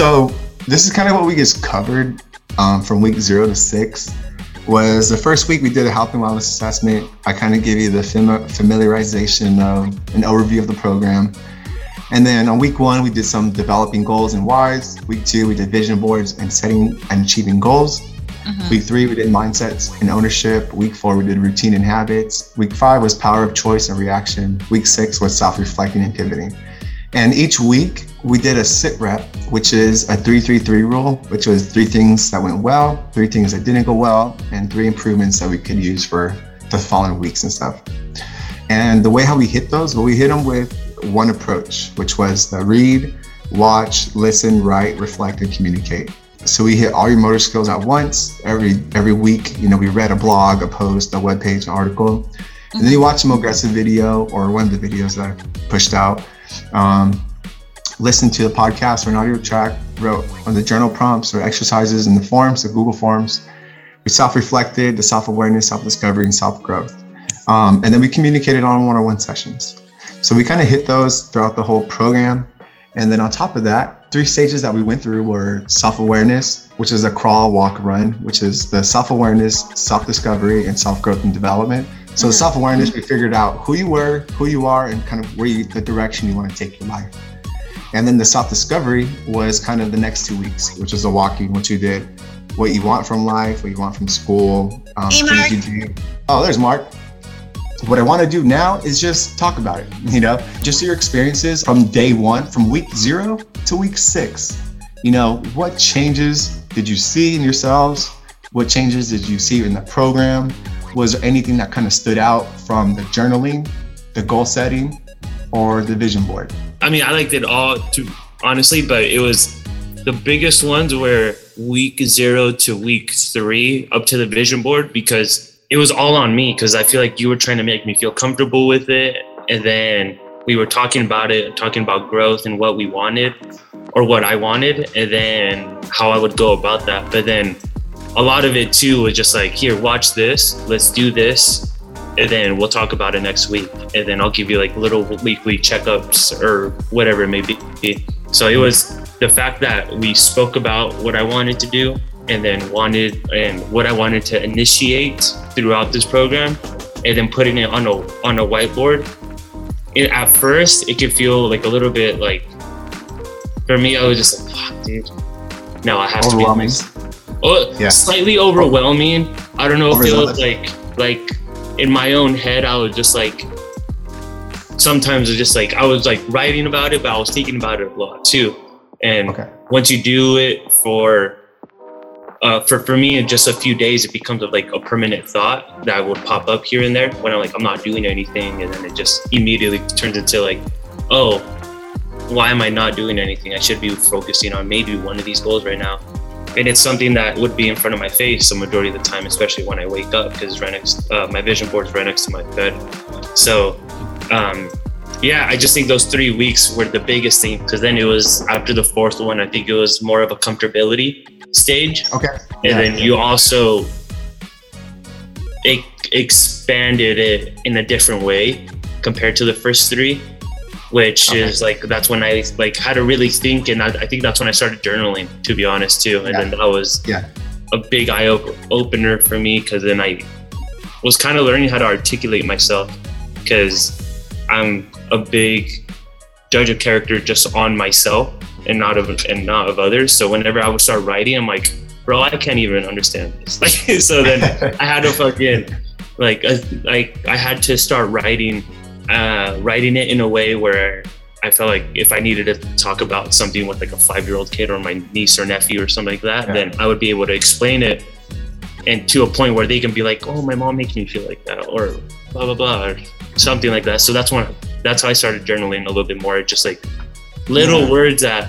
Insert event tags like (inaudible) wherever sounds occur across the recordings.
So this is kind of what we just covered um, from week zero to six. Was the first week we did a health and wellness assessment. I kind of gave you the fam- familiarization of an overview of the program. And then on week one, we did some developing goals and whys. Week two, we did vision boards and setting and achieving goals. Mm-hmm. Week three, we did mindsets and ownership. Week four, we did routine and habits. Week five was power of choice and reaction. Week six was self reflecting and pivoting. And each week, we did a sit rep, which is a 333 rule, which was three things that went well, three things that didn't go well, and three improvements that we could use for the following weeks and stuff. And the way how we hit those, well, we hit them with one approach, which was the read, watch, listen, write, reflect, and communicate. So we hit all your motor skills at once. Every every week, you know, we read a blog, a post, a web page, an article, and then you watch some Mogressive video or one of the videos that I pushed out. Um, listen to the podcast or an audio track, wrote on the journal prompts or exercises in the forms, the Google Forms. We self-reflected, the self-awareness, self-discovery, and self-growth. Um, and then we communicated on one-on-one sessions. So we kind of hit those throughout the whole program. And then on top of that, three stages that we went through were self-awareness, which is a crawl, walk, run, which is the self-awareness, self-discovery, and self-growth and development. So mm-hmm. self-awareness, we figured out who you were, who you are, and kind of where you, the direction you want to take your life. And then the self-discovery was kind of the next two weeks, which is the walking, what you did, what you want from life, what you want from school, um, hey, you do. Oh, there's Mark. What I want to do now is just talk about it, (laughs) you know, just your experiences from day one, from week zero to week six. You know, what changes did you see in yourselves? What changes did you see in the program? Was there anything that kind of stood out from the journaling, the goal setting, or the vision board? I mean, I liked it all to honestly, but it was the biggest ones were week zero to week three up to the vision board because it was all on me because I feel like you were trying to make me feel comfortable with it. And then we were talking about it, talking about growth and what we wanted or what I wanted, and then how I would go about that. But then a lot of it too was just like, here, watch this, let's do this, and then we'll talk about it next week. And then I'll give you like little weekly checkups or whatever it may be. So it was the fact that we spoke about what I wanted to do and then wanted and what I wanted to initiate throughout this program and then putting it on a on a whiteboard. It, at first it could feel like a little bit like for me I was just like, oh, dude, no, I have to be. Oh, yeah. slightly overwhelming. I don't know if it was like like in my own head, I was just like, sometimes it's just like I was like writing about it, but I was thinking about it a lot too. And okay. once you do it for uh, for for me in just a few days, it becomes like a permanent thought that would pop up here and there when I'm like I'm not doing anything, and then it just immediately turns into like, oh, why am I not doing anything? I should be focusing on maybe one of these goals right now and it's something that would be in front of my face the majority of the time, especially when I wake up because right next. Uh, my vision board is right next to my bed. So, um, yeah, I just think those three weeks were the biggest thing because then it was after the fourth one. I think it was more of a comfortability stage. Okay. And yeah, then you also it expanded it in a different way compared to the first three which okay. is like that's when I like had to really think, and I, I, think that's when I started journaling, to be honest, too. And yeah. then that was yeah. a big eye opener for me because then I was kind of learning how to articulate myself because I'm a big judge of character just on myself and not of and not of others. So whenever I would start writing, I'm like, bro, I can't even understand this. (laughs) Like, so then I had to fucking like uh, like I had to start writing uh, writing it in a way where I felt like if I needed to talk about something with like a five year old kid or my niece or nephew or something like that, yeah. then I would be able to explain it and to a point where they can be like, oh, my mom makes me feel like that or blah, blah, blah, or something like that. So that's when, that's how I started journaling a little bit more, just like little yeah. words that,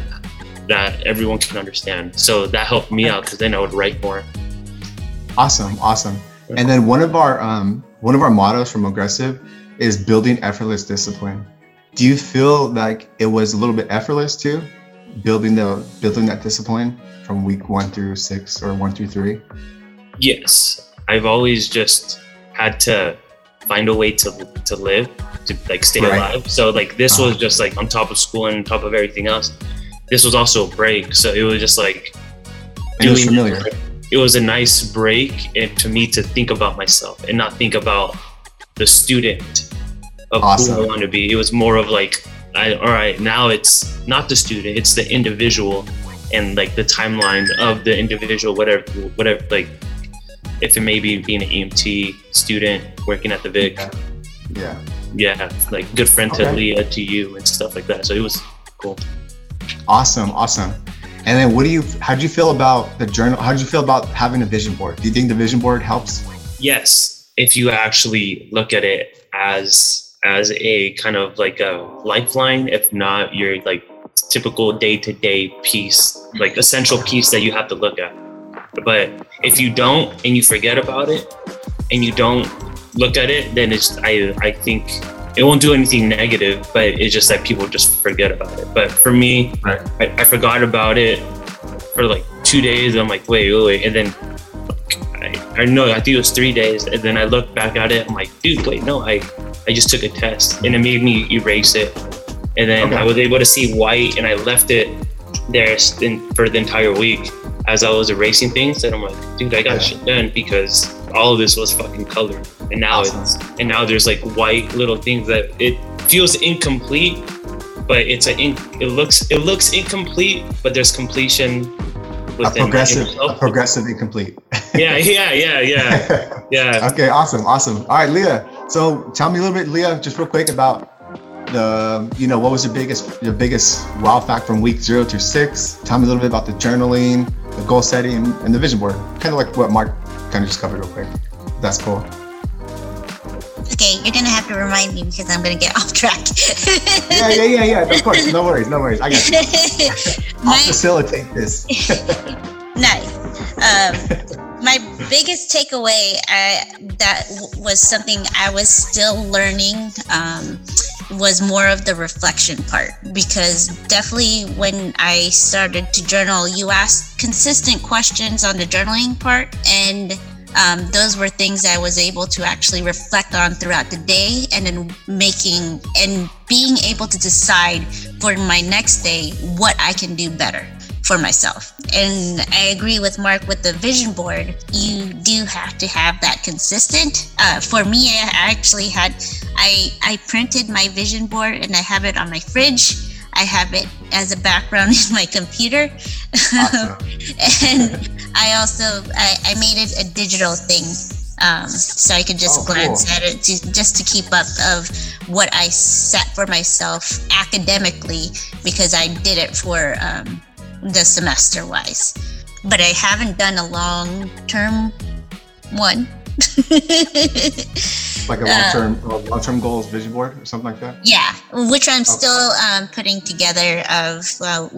that everyone can understand. So that helped me out because then I would write more. Awesome. Awesome. And then one of our, um, one of our mottos from Mogressive is building effortless discipline. Do you feel like it was a little bit effortless too, building the building that discipline from week one through six or one through three? Yes, I've always just had to find a way to to live to like stay Right. alive. So like this Uh-huh. was just like on top of school and on top of everything else. This was also a break, so it was just like It was familiar. It was a nice break and to me to think about myself and not think about the student of Awesome. who I want to be. It was more of like, I, all right, now it's not the student, it's the individual and like the timeline of the individual, whatever, whatever, like if it may be being an EMT student working at the Vic. Yeah. Yeah, like good friend to Lhea, to you and stuff like that. So it was cool. Awesome, awesome. And then what do you how do you feel about the journal? How did you feel about having a vision board? Do you think the vision board helps? yes if you actually look at it as as a kind of like a lifeline if not your like typical day-to-day piece like mm-hmm. essential piece that you have to look at. But if you don't and you forget about it and you don't look at it then it's i i think it won't do anything negative but it's just that people just forget about it. But for me Right. I, I forgot about it for like two days. I'm like wait wait wait. And then I, know I think it was three days, and then I looked back at it. I'm like, dude, wait, no, I I just took a test, and it made me erase it, and then Okay. I was able to see white, and I left it there for the entire week as I was erasing things, and I'm like, dude, I got Yeah. shit done because all of this was fucking colored, and now Awesome. it's and now there's like white little things that it feels incomplete, but it's a in, it looks it looks incomplete, but there's completion A progressive, a progressive incomplete. (laughs) Yeah, yeah, yeah, yeah, (laughs) yeah. okay, awesome, awesome. All right, Lhea. So tell me a little bit, Lhea, just real quick about the, you know, what was your biggest, your biggest wow fact from week zero to six? Tell me a little bit about the journaling, the goal setting, and the vision board. Kind of like what Mark kind of just covered real quick. That's cool. You're gonna have to remind me because I'm gonna get (laughs) off track. Yeah, yeah, yeah, yeah. Of course, no worries, no worries. I got you. (laughs) I'll my facilitate this. (laughs) nice. Um, my biggest takeaway I, that w- was something I was still learning um, was more of the reflection part because definitely when I started to journal, you asked consistent questions on the journaling part and um, those were things I was able to actually reflect on throughout the day and then making and being able to decide for my next day what I can do better for myself. And I agree with Mark with the vision board. You do have to have that consistent. Uh, for me, I actually had I I printed my vision board and I have it on my fridge. I have it as a background (laughs) in my computer. Awesome. (laughs) and I also I, I made it a digital thing. Um, so I could just Oh, glance cool. at it to, just to keep up of what I set for myself academically because I did it for um, the semester wise. But I haven't done a long term one. (laughs) Like a Uh, long-term, long term goals vision board or something like that. Yeah, which I'm still um, putting together of uh,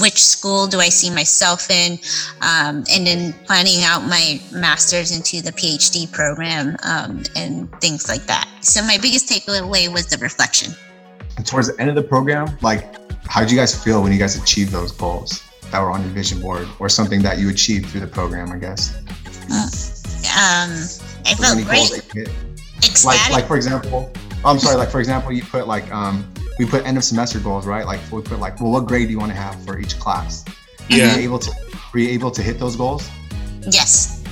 which school do I see myself in, um, and then planning out my master's into the PhD program um, and things like that. So my biggest takeaway was the reflection. And towards the end of the program, like, how did you guys feel when you guys achieved those goals that were on your vision board, or something that you achieved through the program? I guess. Um, I felt any great, goals that you hit? Like, like for example, I'm sorry. Like for example, you put like um, we put end of semester goals, right? Like we put like, well, what grade do you want to have for each class? Were Yeah. you able to were you able to hit those goals? Yes.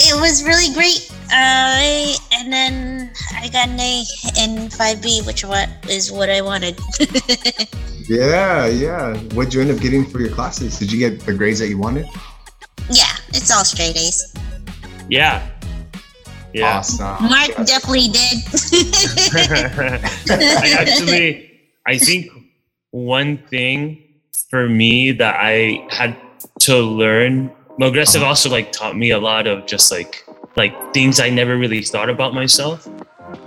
It was really great. Uh, and then I got an A in 5B, which what is what I wanted. (laughs) Yeah, yeah. What'd you end up getting for your classes? Did you get the grades that you wanted? yeah, it's all straight A's. Yeah. Yeah. Awesome. Mark definitely did. (laughs) I actually, I think one thing for me that I had to learn, Mogressive also like taught me a lot of just like like things I never really thought about myself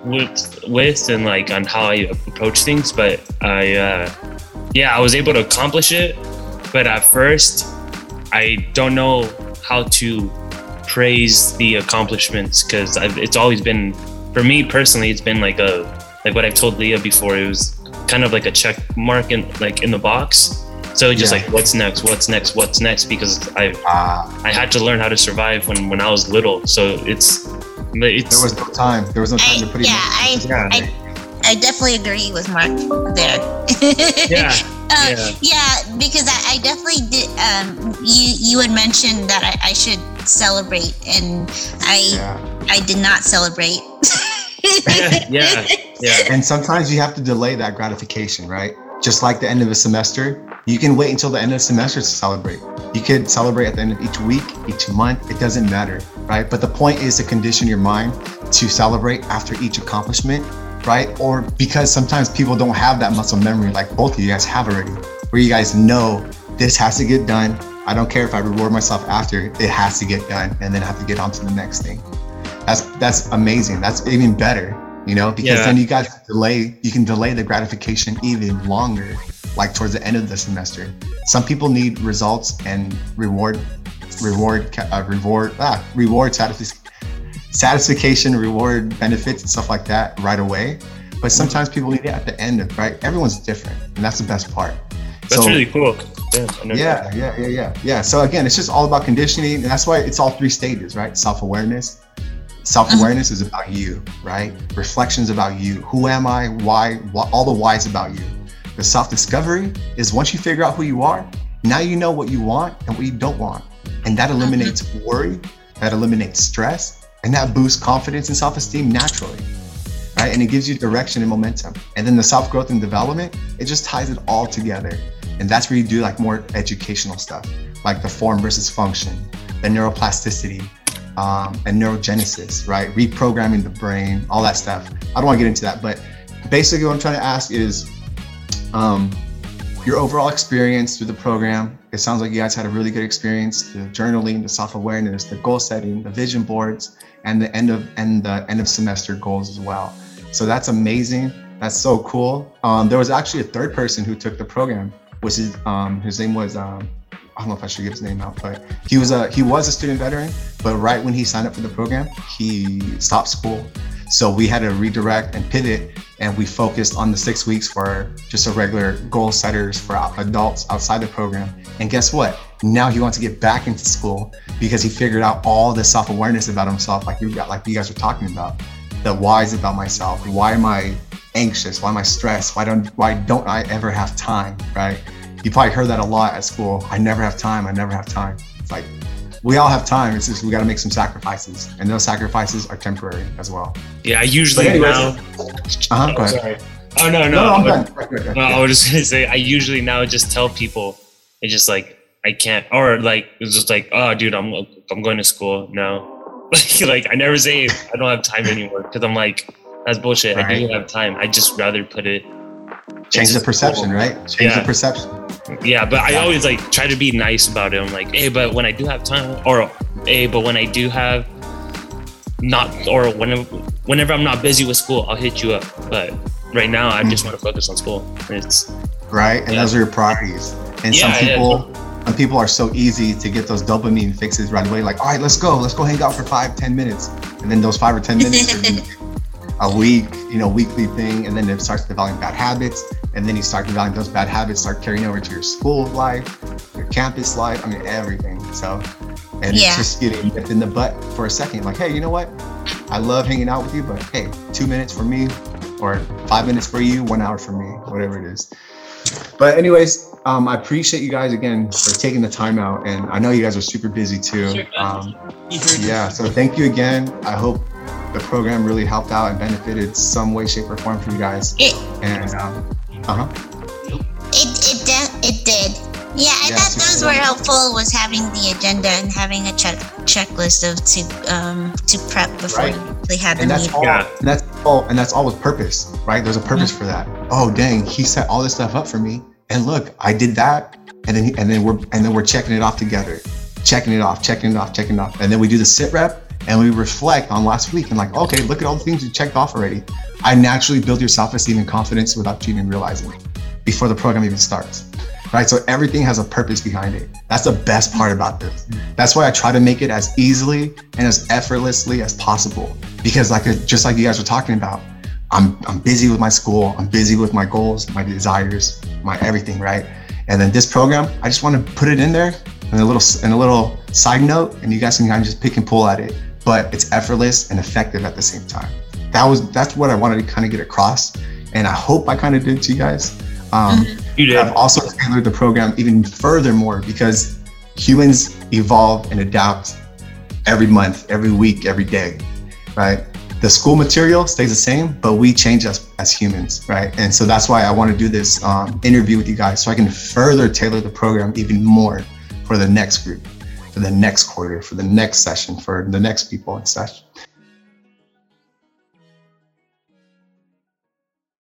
with with and like on how I approach things. But I, uh, yeah, I was able to accomplish it. But at first, I don't know how to praise the accomplishments because it's always been for me personally it's been like a like what i've told Lhea before it was kind of like a check mark in like in the box so just Yeah. like what's next what's next what's next because i Ah, i had to learn how to survive when when i was little so it's it's there was no time. There was no time I, to put it. yeah, I, yeah I I definitely agree with Mark there. (laughs) Yeah. Uh, Yeah. yeah, because I, I definitely did. Um, you you had mentioned that I, I should celebrate, and I Yeah. I did not celebrate. (laughs) yeah. Yeah. And sometimes you have to delay that gratification, right? Just like the end of a semester, you can wait until the end of the semester to celebrate. You could celebrate at the end of each week, each month, it doesn't matter, right? But the point is to condition your mind to celebrate after each accomplishment, right? Or because sometimes people don't have that muscle memory like both of you guys have already, where you guys know this has to get done. I don't care if I reward myself after, it has to get done and then I have to get on to the next thing. That's that's amazing. That's even better, you know, because Yeah. then you guys delay you can delay the gratification even longer like towards the end of the semester some people need results and reward reward uh, reward ah, reward satisf- satisfaction reward benefits and stuff like that right away but sometimes people need it at the end of right everyone's different and that's the best part That's So- really cool. Yeah. Yeah, yeah, yeah, yeah, yeah. So again, it's just all about conditioning, and that's why it's all three stages, right? Self-awareness. Self-awareness is about you, right? Reflections about you. Who am I? Why? What, all the whys about you. The self-discovery is once you figure out who you are, now you know what you want and what you don't want, and that mm-hmm. eliminates worry, that eliminates stress, and that boosts confidence and self-esteem naturally. Right? And it gives you direction and momentum. And then the self growth and development, it just ties it all together. And that's where you do like more educational stuff, like the form versus function, the neuroplasticity, um, and neurogenesis, right? Reprogramming the brain, all that stuff. I don't want to get into that, but basically, what I'm trying to ask is um, your overall experience through the program. It sounds like you guys had a really good experience. The journaling, the self-awareness, the goal setting, the vision boards, and the end of and the end of semester goals as well. So that's amazing. That's so cool. Um, there was actually a third person who took the program, which is um, his name was um, I don't know if I should give his name out, but he was a he was a student veteran. But right when he signed up for the program, he stopped school. So we had to redirect and pivot, and we focused on the six weeks for just a regular goal setters for adults outside the program. And guess what? Now he wants to get back into school because he figured out all the self awareness about himself, like you got, like you guys were talking about, the whys about myself. Why am I anxious? Why am I stressed? Why don't why don't I ever have time? Right? You probably heard that a lot at school. I never have time. I never have time. It's like we all have time. It's just we got to make some sacrifices, and those sacrifices are temporary as well. Yeah. I usually anyways, now. Uh huh. Oh, sorry. Oh no, no. No, no, I'm but- done. Go ahead, go ahead. No, I was just gonna say I usually now just tell people it's just like I can't or like it's just like oh dude I'm I'm going to school no (laughs) like like I never say I don't have time anymore because I'm like that's bullshit I do Right. have time I just rather put it Change the perception, school. right? Change Yeah. the perception. yeah but I always like try to be nice about it I'm like hey but when I do have time or hey but when I do have not or whenever whenever I'm not busy with school I'll hit you up but right now I just mm. want to focus on school it's right? And Yeah. those are your priorities. And some Yeah, yeah. people, some people are so easy to get those dopamine fixes right away. Like, all right, let's go, let's go hang out for five, ten minutes, and then those five or ten minutes turn (laughs) into a week, you know, weekly thing, and then it starts developing bad habits, and then you start developing those bad habits, start carrying over to your school life, your campus life. I mean, everything. So, and Yeah. it's just getting nipped in the butt for a second. Like, hey, you know what? I love hanging out with you, but hey, two minutes for me, or five minutes for you, one hour for me, whatever it is. But anyways, um, I appreciate you guys again for taking the time out, and I know you guys are super busy too. Um, yeah, so thank you again. I hope the program really helped out and benefited some way, shape, or form for you guys. It And um, uh huh. it it, de- it did. Yeah, I Yeah, thought those cool. were helpful. Was having the agenda and having a check checklist of to um to prep before Right. you actually had the And that's meeting. all. Yeah. And that's all. And that's all with purpose, right? There's a purpose for that. Oh, dang, he set all this stuff up for me, and look, I did that, and then and then we're and then we're checking it off together, checking it off, checking it off, checking it off, and then we do the sit rep, and we reflect on last week, and like, okay, look at all the things you checked off already. I naturally build your self-esteem and confidence without you even realizing it, before the program even starts. Right, so everything has a purpose behind it. That's the best part about this. That's why I try to make it as easily and as effortlessly as possible. Because, like, just like you guys were talking about, I'm I'm busy with my school. I'm busy with my goals, my desires, my everything, right? And then this program, I just want to put it in there and a little and a little side note, and you guys can kind of just pick and pull at it. But it's effortless and effective at the same time. That was that's what I wanted to kind of get across. and I hope I kind of did to you guys. Um, You did. I've also tailored the program even furthermore because humans evolve and adapt every month, every week, every day, right? The school material stays the same, but we change as, as humans, right? And so that's why I want to do this um, interview with you guys so I can further tailor the program even more for the next group, for the next quarter, for the next session, for the next people and such.